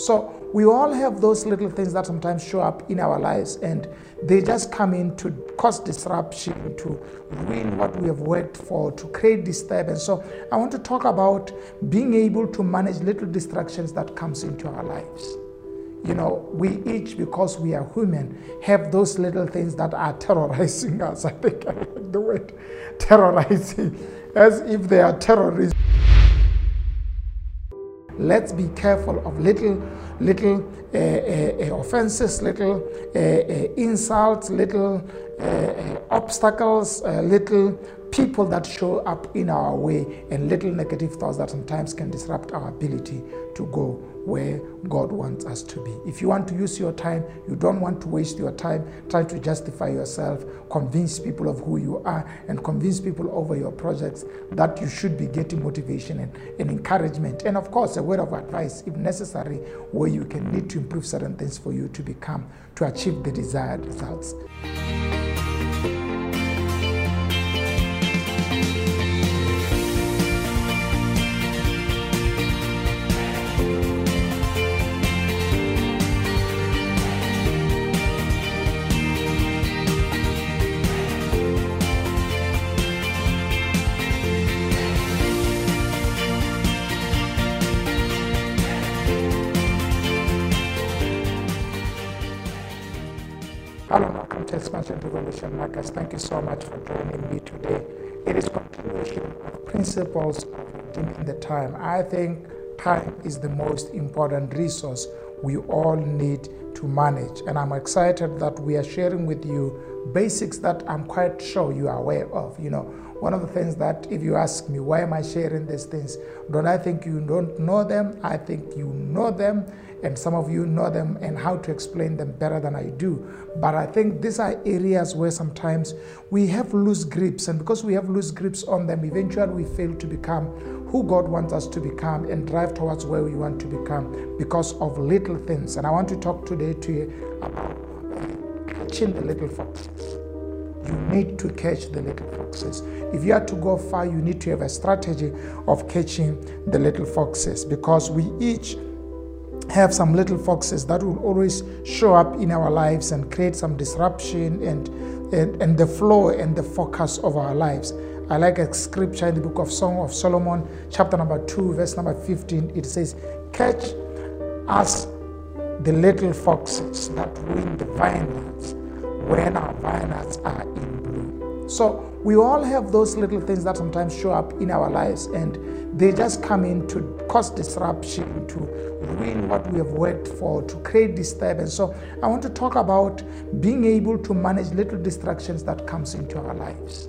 So we all have those little things that sometimes show up in our lives and they just come in to cause disruption, to ruin what we have worked for, to create disturbance. So I want to talk about being able to manage little distractions that comes into our lives. You know, we each, because we are human, have those little things that are terrorizing us. I think I like the word terrorizing, as if they are terrorists. Let's be careful of little, little uh, uh, offenses, little insults, little obstacles, little people that show up in our way, and little negative thoughts that sometimes can disrupt our ability to go where God wants us to be. If you want to use your time, you don't want to waste your time trying to justify yourself, convince people of who you are, and convince people over your projects that you should be getting motivation and, and encouragement. And of course, a word of advice, if necessary, where you can need to improve certain things for you to become, to achieve the desired results. Expansion Revolution Marcus. Thank you so much for joining me today. It is continuation of principles of redeeming the time. I think time is the most important resource we all need to manage. And I'm excited that we are sharing with you basics that I'm quite sure you are aware of. You know, one of the things that if you ask me, why am I sharing these things? Don't I think you don't know them? I think you know them and some of you know them and how to explain them better than I do. But I think these are areas where sometimes we have loose grips, and because we have loose grips on them, eventually we fail to become who God wants us to become and drive towards where we want to become because of little things. And I want to talk today to you about eh, catching the little foxes. You need to catch the little foxes. If you are to go far, you need to have a strategy of catching the little foxes because we each have some little foxes that will always show up in our lives and create some disruption and, and, and the flow and the focus of our lives. I like a scripture in the book of Song of Solomon, chapter number 2, verse number 15. It says, Catch us the little foxes that ruin the vineyards when our vineyards are in bloom. So we all have those little things that sometimes show up in our lives and they just come in to cause disruption, to ruin what we have worked for, to create disturbance. So I want to talk about being able to manage little distractions that comes into our lives.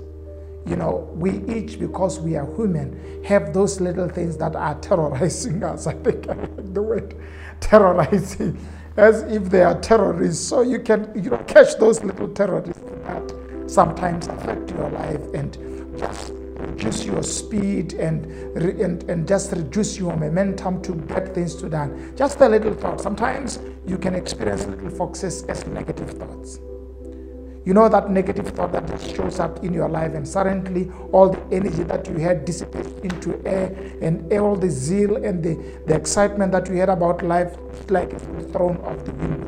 You know, we each, because we are human, have those little things that are terrorizing us. I think I like the word terrorizing, as if they are terrorists. So you can, you know, catch those little terrorists that sometimes affect your life and just reduce your speed and, and, and just reduce your momentum to get things to done. Just a little thought. Sometimes you can experience little foxes as negative thoughts. You know that negative thought that shows up in your life, and suddenly all the energy that you had dissipates into air, and all the zeal and the, the excitement that you had about life, like it's thrown off the window.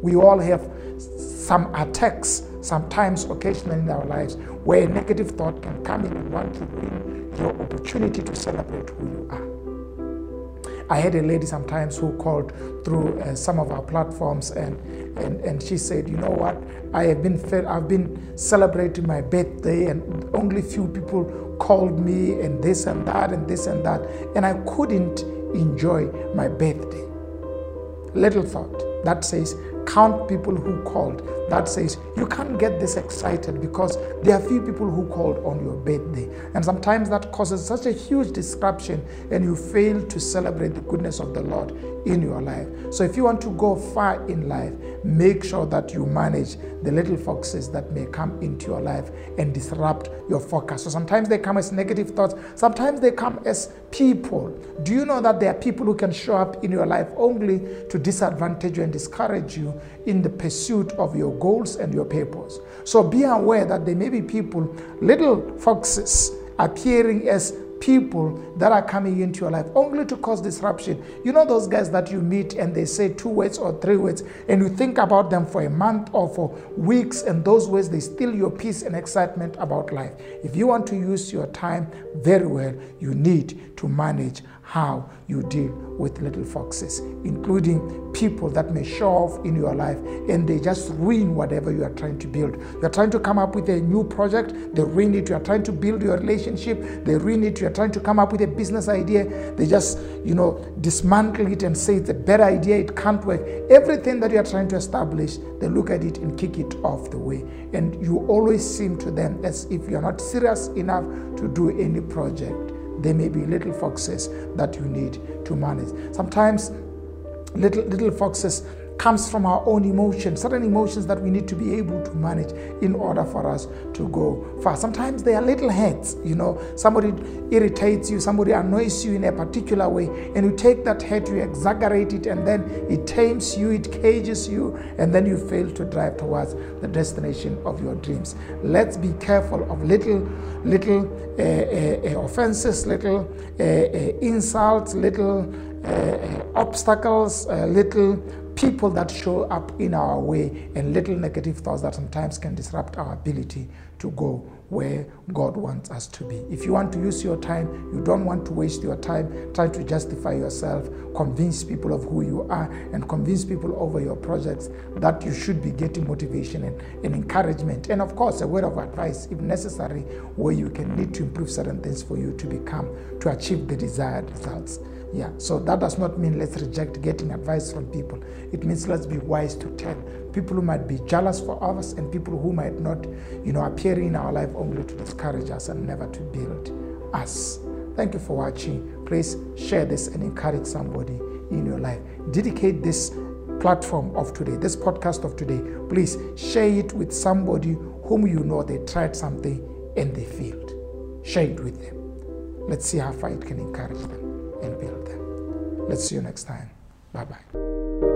We all have some attacks, sometimes occasionally in our lives, where a negative thought can come in and want to ruin your opportunity to celebrate who you are. I had a lady sometimes who called through uh, some of our platforms and, and, and she said, you know what, I have been fed, I've been celebrating my birthday and only few people called me and this and that and this and that and I couldn't enjoy my birthday. Little thought that says count people who called that says you can't get this excited because there are few people who called on your birthday. And sometimes that causes such a huge disruption and you fail to celebrate the goodness of the lord in your life. So if you want to go far in life make sure that you manage the little foxes that may come into your life and disrupt your focus. So sometimes they come as negative thoughts. Sometimes they come as people. Do you know that there are people who can show up in your life only to disadvantage you and discourage you in the pursuit of your goals and your purpose. So be aware that there may be people, little foxes, appearing as people that are coming into your life only to cause disruption. You know those guys that you meet and they say two words or three words and you think about them for a month or for weeks and those words they steal your peace and excitement about life. If you want to use your time very well, you need to manage how you deal with little foxes, including people that may show off in your life and they just ruin whatever you are trying to build. You are trying to come up with a new project, they ruin it. You are trying to build your relationship, they ruin it. You are trying to come up with a business idea, they just, you know, dismantle it and say it's a better idea, it can't work. Everything that you are trying to establish, they look at it and kick it off the way. And you always seem to them as if you are not serious enough to do any project. There may be little foxes that you need to manage. Sometimes little little foxes comes from our own emotions, certain emotions that we need to be able to manage in order for us to go far. Sometimes they are little heads, you know, somebody irritates you, somebody annoys you in a particular way, and you take that head, you exaggerate it, and then it tames you, it cages you, and then you fail to drive towards the destination of your dreams. Let's be careful of little, little uh, uh, offenses, little uh, insults, little obstacles, little people that show up in our way and little negative thoughts that sometimes can disrupt our ability to go where God wants us to be. If you want to use your time, you don't want to waste your time trying to justify yourself, convince people of who you are, and convince people over your projects that you should be getting motivation and, and encouragement. And of course, a word of advice, if necessary, where you can need to improve certain things for you to become, to achieve the desired results. Yeah, so that does not mean let's reject getting advice from people. It means let's be wise to tell people who might be jealous for us and people who might not, you know, appear in our life only to discourage us and never to build us. Thank you for watching. Please share this and encourage somebody in your life. Dedicate this platform of today, this podcast of today. Please share it with somebody whom you know they tried something and they failed. Share it with them. Let's see how far it can encourage them and build them. Let's see you next time. Bye bye.